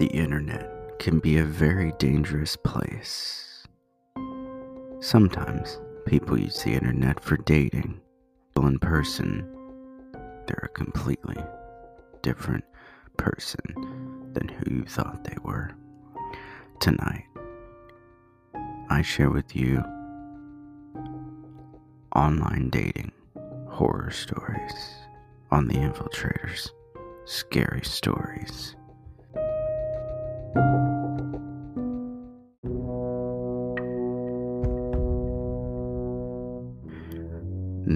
The internet can be a very dangerous place. Sometimes people use the internet for dating, but in person, they're a completely different person than who you thought they were. Tonight, I share with you online dating horror stories on the infiltrators, scary stories.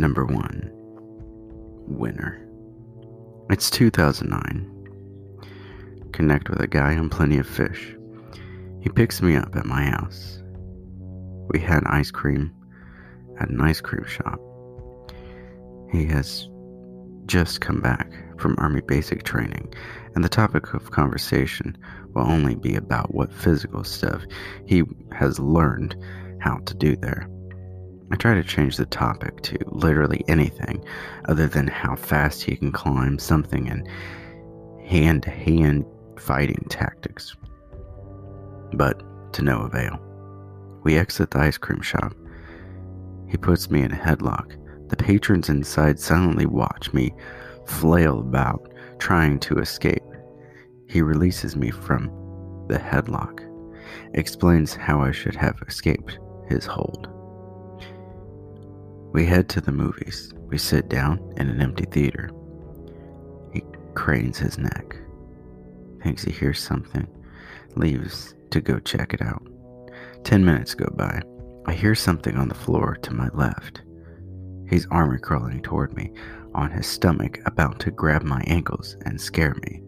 Number one, winner. It's 2009. Connect with a guy on Plenty of Fish. He picks me up at my house. We had ice cream at an ice cream shop. He has just come back from Army basic training, and the topic of conversation will only be about what physical stuff he has learned how to do there. I try to change the topic to literally anything other than how fast he can climb something and hand to hand fighting tactics. But to no avail. We exit the ice cream shop. He puts me in a headlock. The patrons inside silently watch me flail about, trying to escape. He releases me from the headlock, explains how I should have escaped his hold. We head to the movies. We sit down in an empty theater. He cranes his neck, thinks he hears something, leaves to go check it out. Ten minutes go by. I hear something on the floor to my left. He's armor crawling toward me, on his stomach, about to grab my ankles and scare me.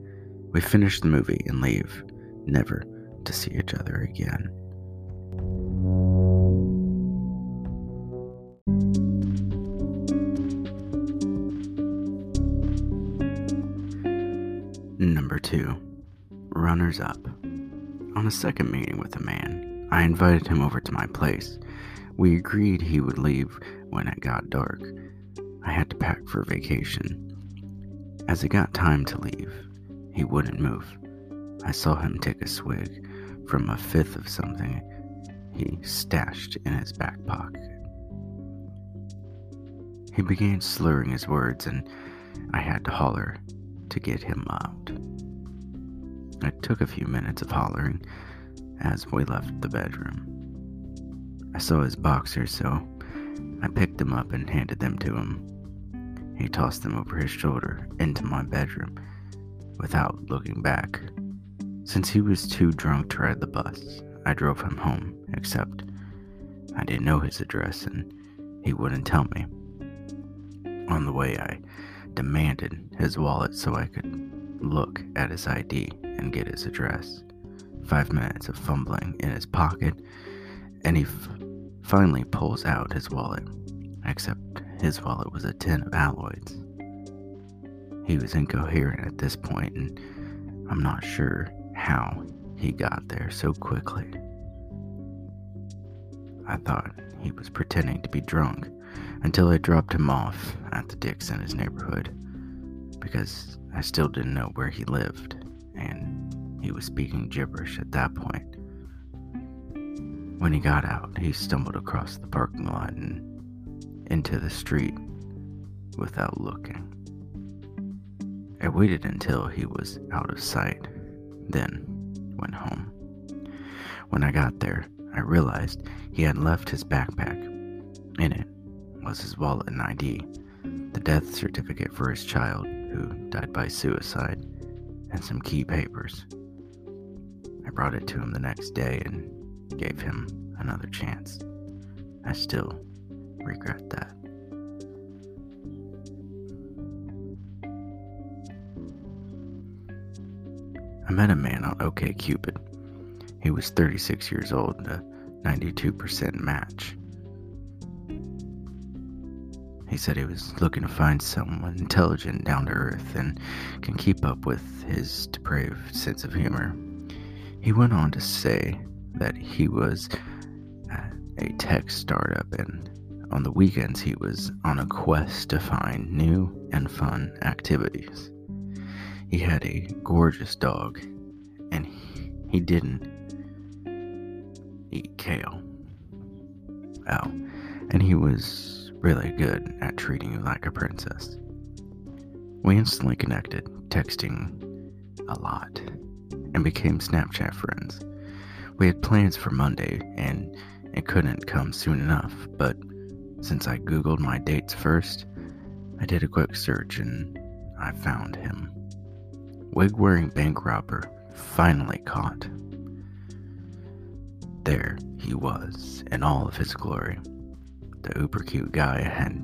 We finish the movie and leave, never to see each other again. Number two, runners up. On a second meeting with a man, I invited him over to my place. We agreed he would leave when it got dark. I had to pack for vacation. As it got time to leave, he wouldn't move. I saw him take a swig from a fifth of something he stashed in his back pocket. He began slurring his words, and I had to holler to get him out. It took a few minutes of hollering as we left the bedroom. I saw his boxers, so I picked them up and handed them to him. He tossed them over his shoulder into my bedroom without looking back. Since he was too drunk to ride the bus, I drove him home, except I didn't know his address and he wouldn't tell me. On the way, I demanded his wallet so I could look at his ID and get his address. Five minutes of fumbling in his pocket, and he f- finally pulls out his wallet, except his wallet was a tin of Altoids. He was incoherent at this point, and I'm not sure how he got there so quickly. I thought he was pretending to be drunk until I dropped him off at the Dick's in his neighborhood because I still didn't know where he lived, and he was speaking gibberish at that point. When he got out, he stumbled across the parking lot and into the street without looking. I waited until he was out of sight, then went home. When I got there, I realized he had left his backpack. In it was his wallet and ID, the death certificate for his child, who died by suicide, and some key papers. I brought it to him the next day and gave him another chance. I still regret that. I met a man on OKCupid. He was 36 years old, a 92% match. He said he was looking to find someone intelligent, down to earth, and can keep up with his depraved sense of humor. He went on to say that he was a tech startup and on the weekends he was on a quest to find new and fun activities. He had a gorgeous dog, and he, he didn't eat kale. Oh, and he was really good at treating you like a princess. We instantly connected, texting a lot, and became Snapchat friends. We had plans for Monday, and it couldn't come soon enough, but since I googled my dates first, I did a quick search and I found him wig wearing bank robber finally caught. There he was in all of his glory. The uber cute guy I had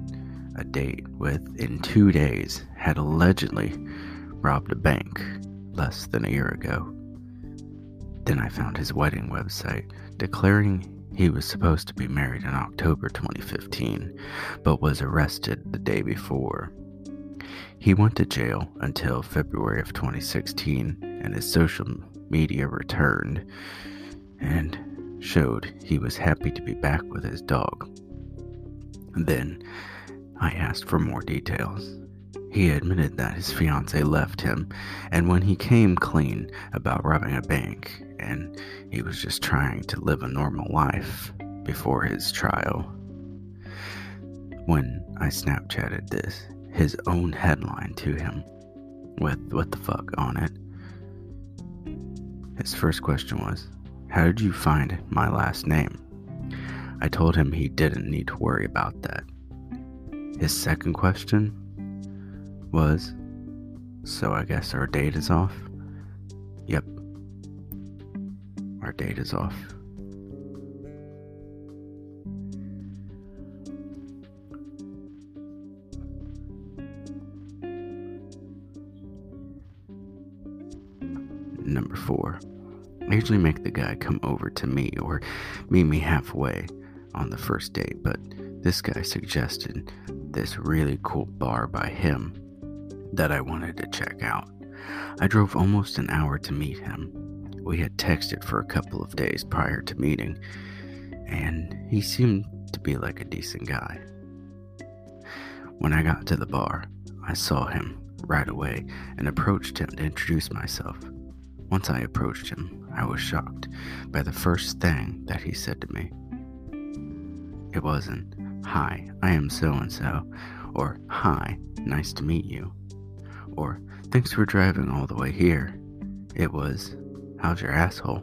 a date with in two days had allegedly robbed a bank less than a year ago. Then I found his wedding website declaring he was supposed to be married in October 2015, but was arrested the day before. He went to jail until February of 2016, and his social media returned and showed he was happy to be back with his dog. Then I asked for more details. He admitted that his fiance left him, and when he came clean about robbing a bank, and he was just trying to live a normal life before his trial. When I Snapchatted this, his own headline to him with what the fuck on it. His first question was, How did you find my last name? I told him he didn't need to worry about that. His second question was, So I guess our date is off? Yep. Our date is off. Number four, I usually make the guy come over to me or meet me halfway on the first date, but this guy suggested this really cool bar by him that I wanted to check out. I drove almost an hour to meet him. We had texted for a couple of days prior to meeting, and he seemed to be like a decent guy. When I got to the bar, I saw him right away and approached him to introduce myself. Once I approached him, I was shocked by the first thing that he said to me. It wasn't, Hi, I am so and so, or Hi, nice to meet you, or Thanks for driving all the way here. It was, How's your asshole?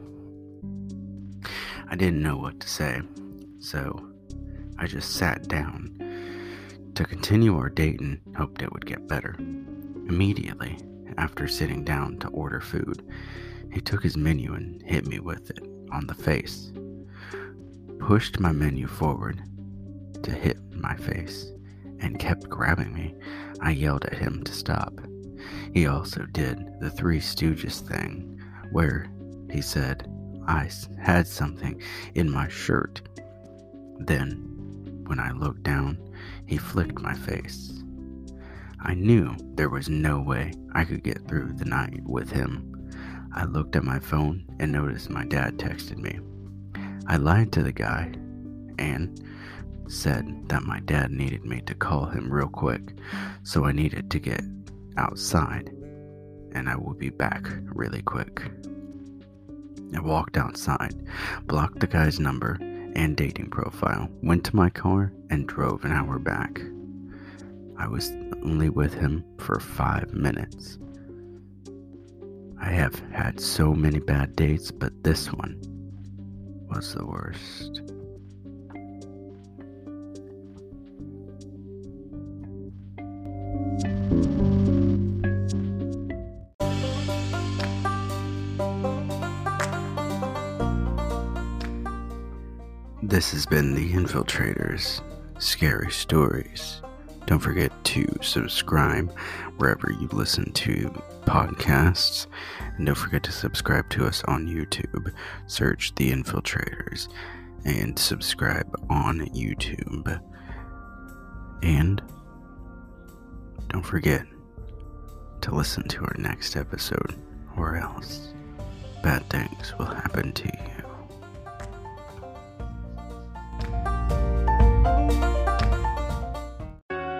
I didn't know what to say, so I just sat down to continue our date and hoped it would get better. Immediately, after sitting down to order food, he took his menu and hit me with it on the face. Pushed my menu forward to hit my face and kept grabbing me. I yelled at him to stop. He also did the Three Stooges thing, where he said, I had something in my shirt. Then, when I looked down, he flicked my face. I knew there was no way I could get through the night with him. I looked at my phone and noticed my dad texted me. I lied to the guy and said that my dad needed me to call him real quick, so I needed to get outside and I will be back really quick. I walked outside, blocked the guy's number and dating profile, went to my car, and drove an hour back. I was only with him for five minutes. I have had so many bad dates, but this one was the worst. This has been The Infiltrators Scary Stories Don't forget to subscribe wherever you listen to podcasts. And don't forget to subscribe to us on YouTube. Search The Infiltrators and subscribe on YouTube. And don't forget to listen to our next episode, or else bad things will happen to you.